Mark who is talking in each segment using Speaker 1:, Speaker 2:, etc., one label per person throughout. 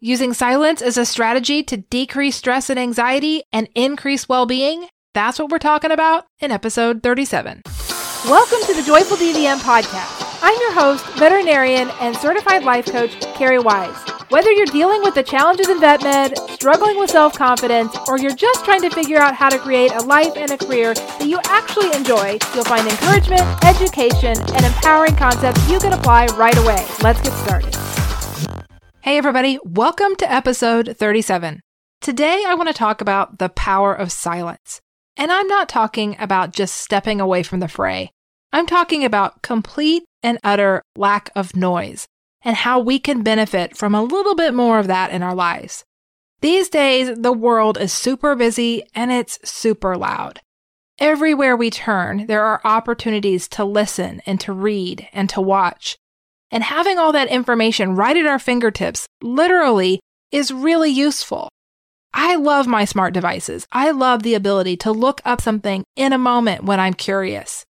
Speaker 1: Using silence as a strategy to decrease stress and anxiety and increase well being? That's what we're talking about in episode 37.
Speaker 2: Welcome to the Joyful DVM podcast. I'm your host, veterinarian, and certified life coach, Carrie Wise. Whether you're dealing with the challenges in vet med, struggling with self confidence, or you're just trying to figure out how to create a life and a career that you actually enjoy, you'll find encouragement, education, and empowering concepts you can apply right away. Let's get started.
Speaker 1: Hey, everybody, welcome to episode 37. Today, I want to talk about the power of silence. And I'm not talking about just stepping away from the fray. I'm talking about complete and utter lack of noise and how we can benefit from a little bit more of that in our lives. These days, the world is super busy and it's super loud. Everywhere we turn, there are opportunities to listen and to read and to watch. And having all that information right at our fingertips, literally, is really useful. I love my smart devices. I love the ability to look up something in a moment when I'm curious.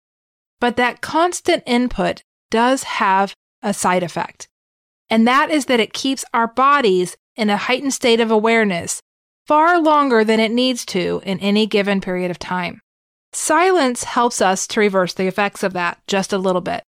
Speaker 1: But that constant input does have a side effect. And that is that it keeps our bodies in a heightened state of awareness far longer than it needs to in any given period of time. Silence helps us to reverse the effects of that just a little bit.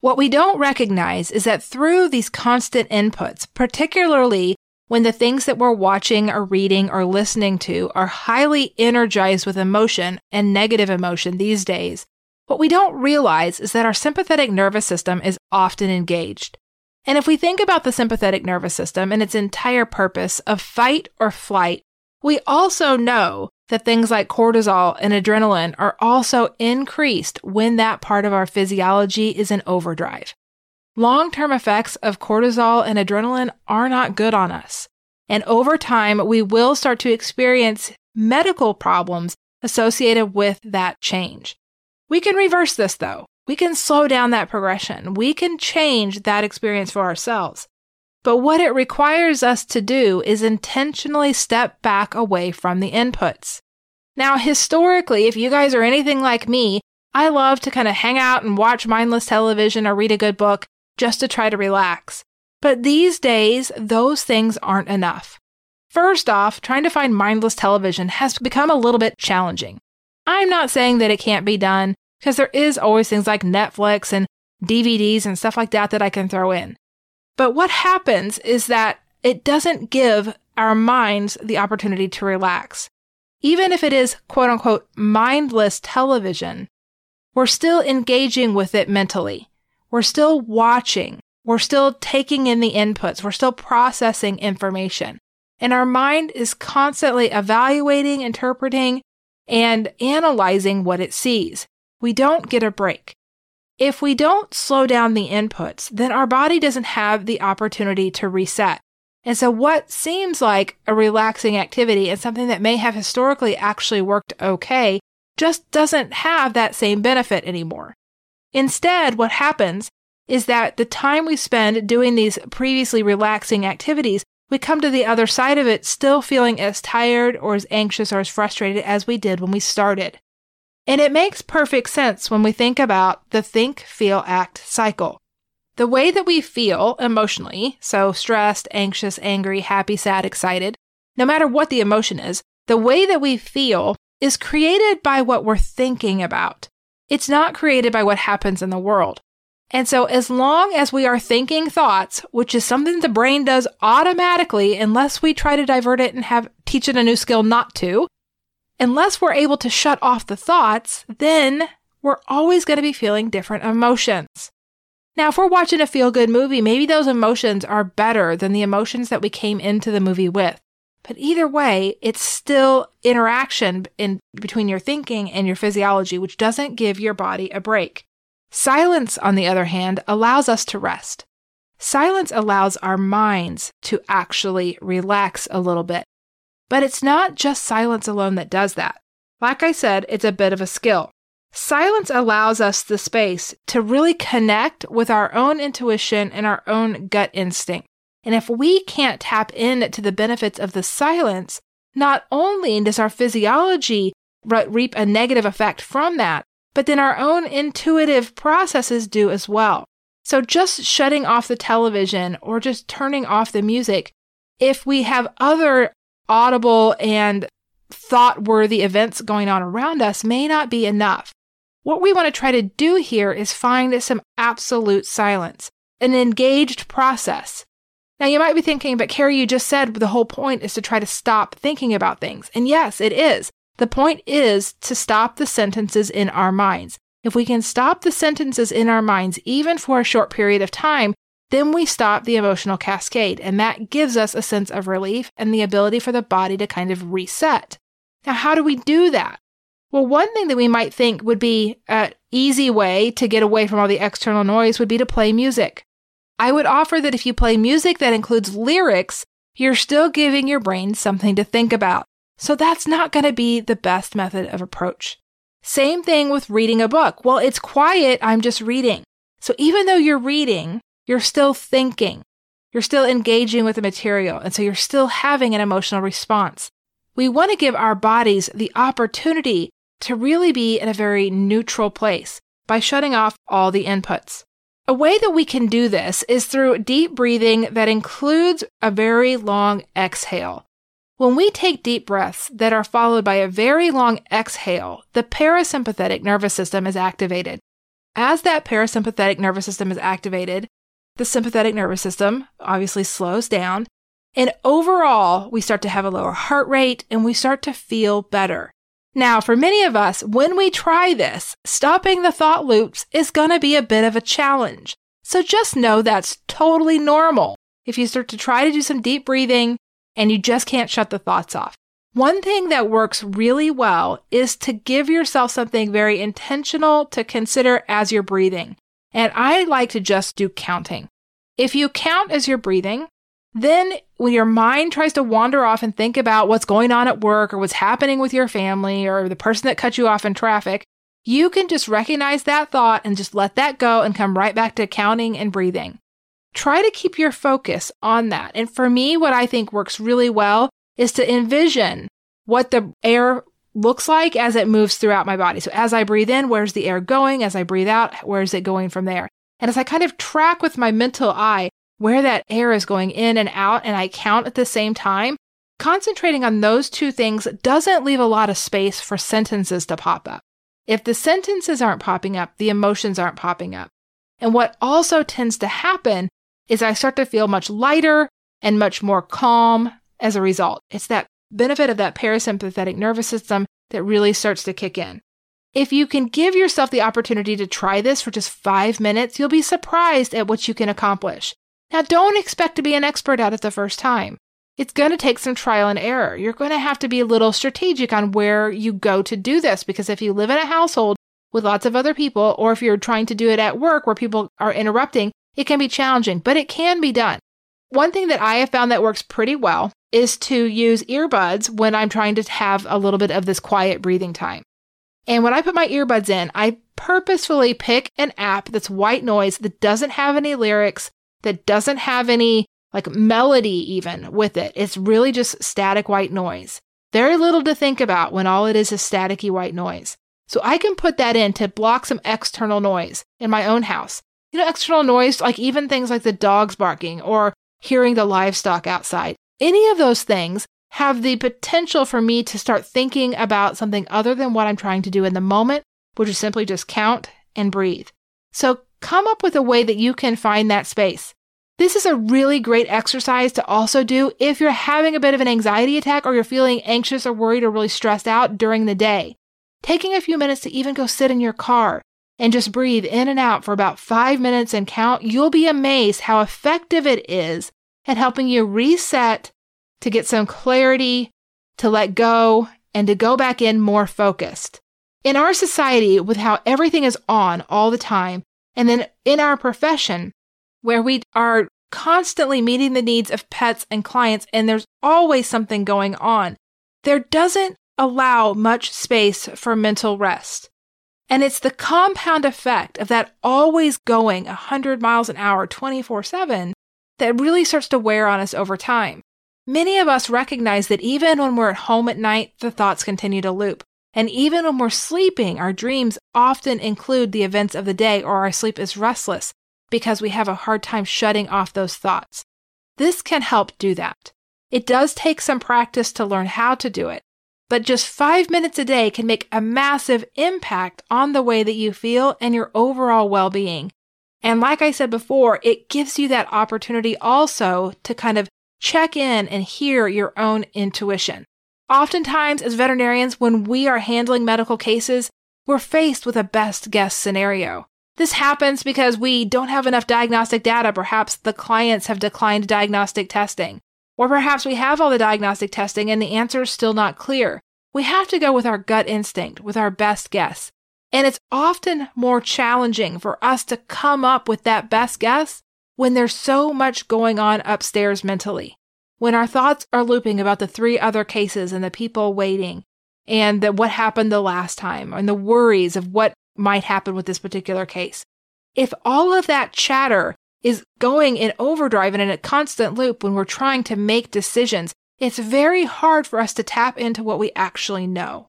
Speaker 1: What we don't recognize is that through these constant inputs, particularly when the things that we're watching or reading or listening to are highly energized with emotion and negative emotion these days, what we don't realize is that our sympathetic nervous system is often engaged. And if we think about the sympathetic nervous system and its entire purpose of fight or flight, we also know that things like cortisol and adrenaline are also increased when that part of our physiology is in overdrive. Long term effects of cortisol and adrenaline are not good on us. And over time, we will start to experience medical problems associated with that change. We can reverse this though. We can slow down that progression. We can change that experience for ourselves. But what it requires us to do is intentionally step back away from the inputs. Now, historically, if you guys are anything like me, I love to kind of hang out and watch mindless television or read a good book just to try to relax. But these days, those things aren't enough. First off, trying to find mindless television has become a little bit challenging. I'm not saying that it can't be done because there is always things like Netflix and DVDs and stuff like that that I can throw in. But what happens is that it doesn't give our minds the opportunity to relax. Even if it is quote unquote mindless television, we're still engaging with it mentally. We're still watching. We're still taking in the inputs. We're still processing information. And our mind is constantly evaluating, interpreting, and analyzing what it sees. We don't get a break. If we don't slow down the inputs, then our body doesn't have the opportunity to reset. And so, what seems like a relaxing activity and something that may have historically actually worked okay just doesn't have that same benefit anymore. Instead, what happens is that the time we spend doing these previously relaxing activities we come to the other side of it still feeling as tired or as anxious or as frustrated as we did when we started. And it makes perfect sense when we think about the think, feel, act cycle. The way that we feel emotionally, so stressed, anxious, angry, happy, sad, excited, no matter what the emotion is, the way that we feel is created by what we're thinking about. It's not created by what happens in the world. And so, as long as we are thinking thoughts, which is something the brain does automatically, unless we try to divert it and have teach it a new skill not to, unless we're able to shut off the thoughts, then we're always going to be feeling different emotions. Now, if we're watching a feel good movie, maybe those emotions are better than the emotions that we came into the movie with. But either way, it's still interaction in between your thinking and your physiology, which doesn't give your body a break. Silence, on the other hand, allows us to rest. Silence allows our minds to actually relax a little bit. But it's not just silence alone that does that. Like I said, it's a bit of a skill. Silence allows us the space to really connect with our own intuition and our own gut instinct. And if we can't tap into the benefits of the silence, not only does our physiology reap a negative effect from that, but then our own intuitive processes do as well. So just shutting off the television or just turning off the music if we have other audible and thought worthy events going on around us may not be enough. What we want to try to do here is find some absolute silence, an engaged process. Now, you might be thinking, but Carrie, you just said the whole point is to try to stop thinking about things. And yes, it is. The point is to stop the sentences in our minds. If we can stop the sentences in our minds, even for a short period of time, then we stop the emotional cascade, and that gives us a sense of relief and the ability for the body to kind of reset. Now, how do we do that? Well, one thing that we might think would be an easy way to get away from all the external noise would be to play music. I would offer that if you play music that includes lyrics, you're still giving your brain something to think about. So that's not going to be the best method of approach. Same thing with reading a book. Well, it's quiet. I'm just reading. So even though you're reading, you're still thinking. You're still engaging with the material. And so you're still having an emotional response. We want to give our bodies the opportunity to really be in a very neutral place by shutting off all the inputs. A way that we can do this is through deep breathing that includes a very long exhale. When we take deep breaths that are followed by a very long exhale, the parasympathetic nervous system is activated. As that parasympathetic nervous system is activated, the sympathetic nervous system obviously slows down, and overall, we start to have a lower heart rate and we start to feel better. Now, for many of us, when we try this, stopping the thought loops is going to be a bit of a challenge. So just know that's totally normal. If you start to try to do some deep breathing and you just can't shut the thoughts off. One thing that works really well is to give yourself something very intentional to consider as you're breathing. And I like to just do counting. If you count as you're breathing, then when your mind tries to wander off and think about what's going on at work or what's happening with your family or the person that cut you off in traffic, you can just recognize that thought and just let that go and come right back to counting and breathing. Try to keep your focus on that. And for me, what I think works really well is to envision what the air looks like as it moves throughout my body. So as I breathe in, where's the air going? As I breathe out, where's it going from there? And as I kind of track with my mental eye where that air is going in and out, and I count at the same time, concentrating on those two things doesn't leave a lot of space for sentences to pop up. If the sentences aren't popping up, the emotions aren't popping up. And what also tends to happen is I start to feel much lighter and much more calm as a result. It's that benefit of that parasympathetic nervous system that really starts to kick in. If you can give yourself the opportunity to try this for just five minutes, you'll be surprised at what you can accomplish. Now, don't expect to be an expert at it the first time. It's going to take some trial and error. You're going to have to be a little strategic on where you go to do this because if you live in a household with lots of other people, or if you're trying to do it at work where people are interrupting, it can be challenging, but it can be done. One thing that I have found that works pretty well is to use earbuds when I'm trying to have a little bit of this quiet breathing time. And when I put my earbuds in, I purposefully pick an app that's white noise that doesn't have any lyrics, that doesn't have any like melody even with it. It's really just static white noise. Very little to think about when all it is is staticky white noise. So I can put that in to block some external noise in my own house. You know, external noise, like even things like the dogs barking or hearing the livestock outside. Any of those things have the potential for me to start thinking about something other than what I'm trying to do in the moment, which is simply just count and breathe. So come up with a way that you can find that space. This is a really great exercise to also do if you're having a bit of an anxiety attack or you're feeling anxious or worried or really stressed out during the day. Taking a few minutes to even go sit in your car and just breathe in and out for about five minutes and count, you'll be amazed how effective it is at helping you reset to get some clarity, to let go, and to go back in more focused. In our society, with how everything is on all the time, and then in our profession, where we are constantly meeting the needs of pets and clients, and there's always something going on, there doesn't allow much space for mental rest. And it's the compound effect of that always going 100 miles an hour 24 7 that really starts to wear on us over time. Many of us recognize that even when we're at home at night, the thoughts continue to loop. And even when we're sleeping, our dreams often include the events of the day or our sleep is restless because we have a hard time shutting off those thoughts. This can help do that. It does take some practice to learn how to do it, but just five minutes a day can make a massive impact on the way that you feel and your overall well being. And like I said before, it gives you that opportunity also to kind of check in and hear your own intuition. Oftentimes, as veterinarians, when we are handling medical cases, we're faced with a best guess scenario. This happens because we don't have enough diagnostic data. Perhaps the clients have declined diagnostic testing. Or perhaps we have all the diagnostic testing and the answer is still not clear. We have to go with our gut instinct, with our best guess. And it's often more challenging for us to come up with that best guess when there's so much going on upstairs mentally. When our thoughts are looping about the three other cases and the people waiting and the, what happened the last time and the worries of what might happen with this particular case. If all of that chatter is going in overdrive and in a constant loop when we're trying to make decisions, it's very hard for us to tap into what we actually know.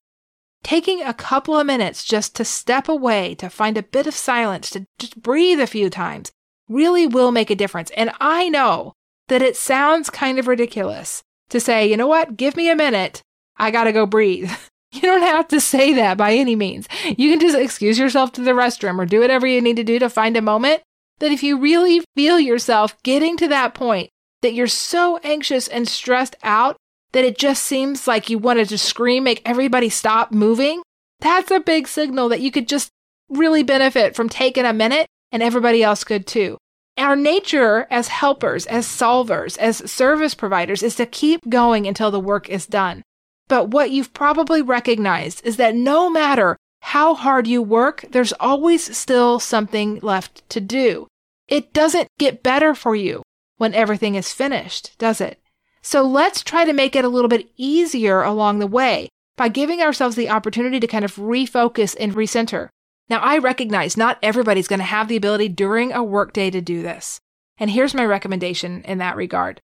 Speaker 1: Taking a couple of minutes just to step away, to find a bit of silence, to just breathe a few times, really will make a difference. And I know that it sounds kind of ridiculous to say, you know what, give me a minute, I gotta go breathe. You don't have to say that by any means. You can just excuse yourself to the restroom or do whatever you need to do to find a moment that if you really feel yourself getting to that point that you're so anxious and stressed out that it just seems like you wanted to scream, make everybody stop moving, that's a big signal that you could just really benefit from taking a minute and everybody else could too. Our nature as helpers, as solvers, as service providers is to keep going until the work is done. But what you've probably recognized is that no matter how hard you work, there's always still something left to do. It doesn't get better for you when everything is finished, does it? So let's try to make it a little bit easier along the way by giving ourselves the opportunity to kind of refocus and recenter. Now, I recognize not everybody's going to have the ability during a workday to do this. And here's my recommendation in that regard.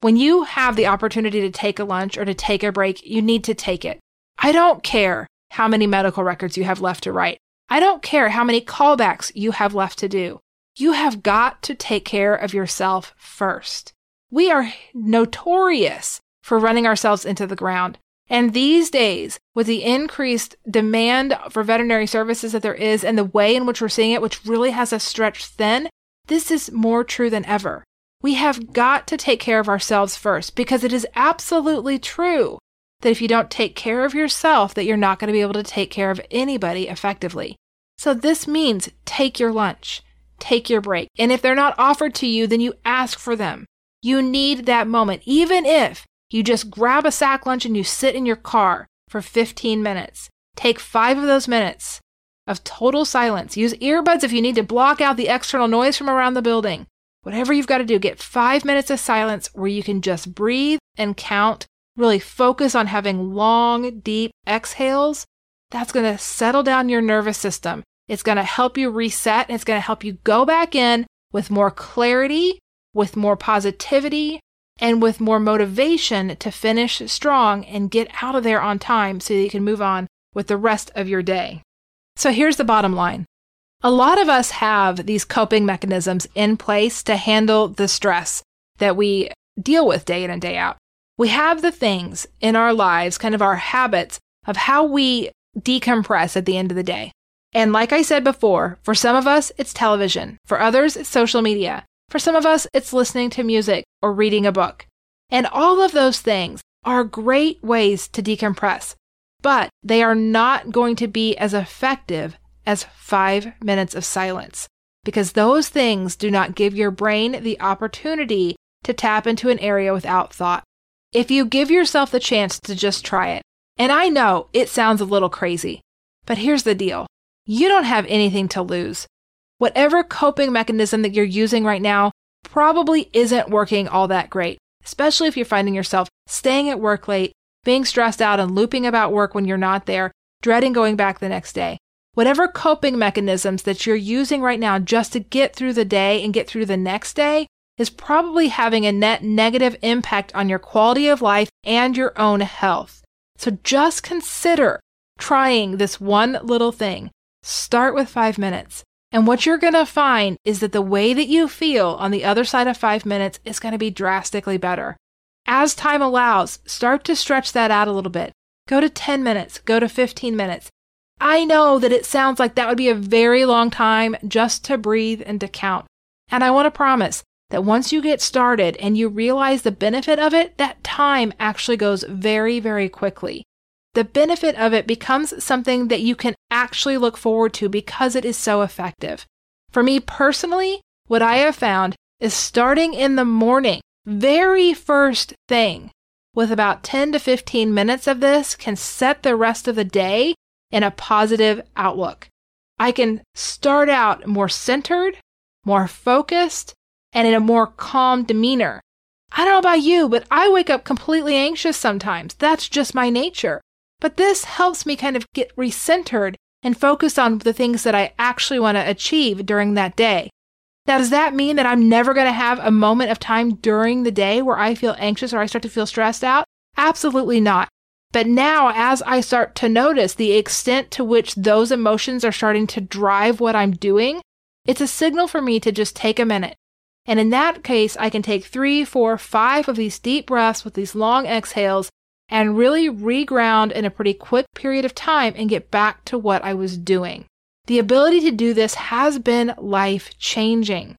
Speaker 1: When you have the opportunity to take a lunch or to take a break, you need to take it. I don't care how many medical records you have left to write. I don't care how many callbacks you have left to do. You have got to take care of yourself first. We are notorious for running ourselves into the ground. And these days, with the increased demand for veterinary services that there is and the way in which we're seeing it, which really has us stretched thin, this is more true than ever. We have got to take care of ourselves first because it is absolutely true that if you don't take care of yourself that you're not going to be able to take care of anybody effectively. So this means take your lunch, take your break. And if they're not offered to you, then you ask for them. You need that moment, even if you just grab a sack lunch and you sit in your car for 15 minutes. Take five of those minutes of total silence. Use earbuds if you need to block out the external noise from around the building. Whatever you've got to do, get five minutes of silence where you can just breathe and count. Really focus on having long, deep exhales. That's going to settle down your nervous system. It's going to help you reset it's going to help you go back in with more clarity, with more positivity, and with more motivation to finish strong and get out of there on time so that you can move on with the rest of your day. So here's the bottom line a lot of us have these coping mechanisms in place to handle the stress that we deal with day in and day out. We have the things in our lives, kind of our habits of how we decompress at the end of the day. And like I said before, for some of us, it's television. For others, it's social media. For some of us, it's listening to music or reading a book. And all of those things are great ways to decompress, but they are not going to be as effective as five minutes of silence because those things do not give your brain the opportunity to tap into an area without thought. If you give yourself the chance to just try it, and I know it sounds a little crazy, but here's the deal. You don't have anything to lose. Whatever coping mechanism that you're using right now probably isn't working all that great, especially if you're finding yourself staying at work late, being stressed out and looping about work when you're not there, dreading going back the next day. Whatever coping mechanisms that you're using right now just to get through the day and get through the next day is probably having a net negative impact on your quality of life and your own health. So just consider trying this one little thing. Start with five minutes. And what you're going to find is that the way that you feel on the other side of five minutes is going to be drastically better. as time allows, start to stretch that out a little bit. Go to 10 minutes, go to 15 minutes. I know that it sounds like that would be a very long time just to breathe and to count. And I want to promise that once you get started and you realize the benefit of it, that time actually goes very, very quickly. The benefit of it becomes something that you can actually look forward to because it is so effective. For me personally, what I have found is starting in the morning, very first thing, with about 10 to 15 minutes of this can set the rest of the day in a positive outlook. I can start out more centered, more focused, and in a more calm demeanor. I don't know about you, but I wake up completely anxious sometimes. That's just my nature. But this helps me kind of get recentered and focused on the things that I actually want to achieve during that day. Now, does that mean that I'm never going to have a moment of time during the day where I feel anxious or I start to feel stressed out? Absolutely not. But now, as I start to notice the extent to which those emotions are starting to drive what I'm doing, it's a signal for me to just take a minute. And in that case, I can take three, four, five of these deep breaths with these long exhales and really reground in a pretty quick period of time and get back to what I was doing. The ability to do this has been life changing.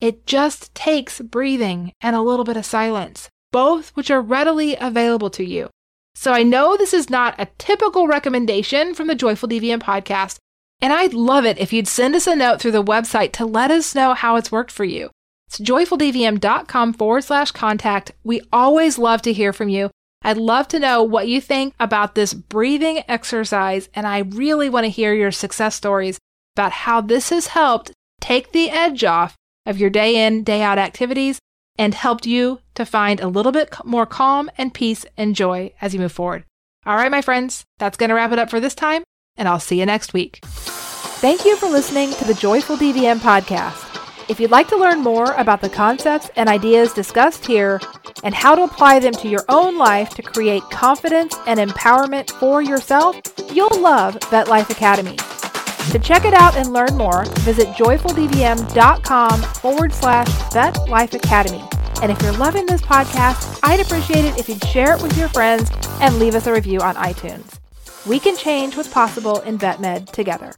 Speaker 1: It just takes breathing and a little bit of silence, both which are readily available to you. So I know this is not a typical recommendation from the Joyful DVM podcast, and I'd love it if you'd send us a note through the website to let us know how it's worked for you. It's joyfuldvm.com forward slash contact. We always love to hear from you. I'd love to know what you think about this breathing exercise, and I really want to hear your success stories about how this has helped take the edge off of your day in, day out activities and helped you to find a little bit more calm and peace and joy as you move forward. All right, my friends, that's going to wrap it up for this time, and I'll see you next week.
Speaker 2: Thank you for listening to the Joyful DVM podcast. If you'd like to learn more about the concepts and ideas discussed here and how to apply them to your own life to create confidence and empowerment for yourself, you'll love Vet Life Academy. To check it out and learn more, visit joyfuldvm.com forward slash Vet Life Academy. And if you're loving this podcast, I'd appreciate it if you'd share it with your friends and leave us a review on iTunes. We can change what's possible in vet med together.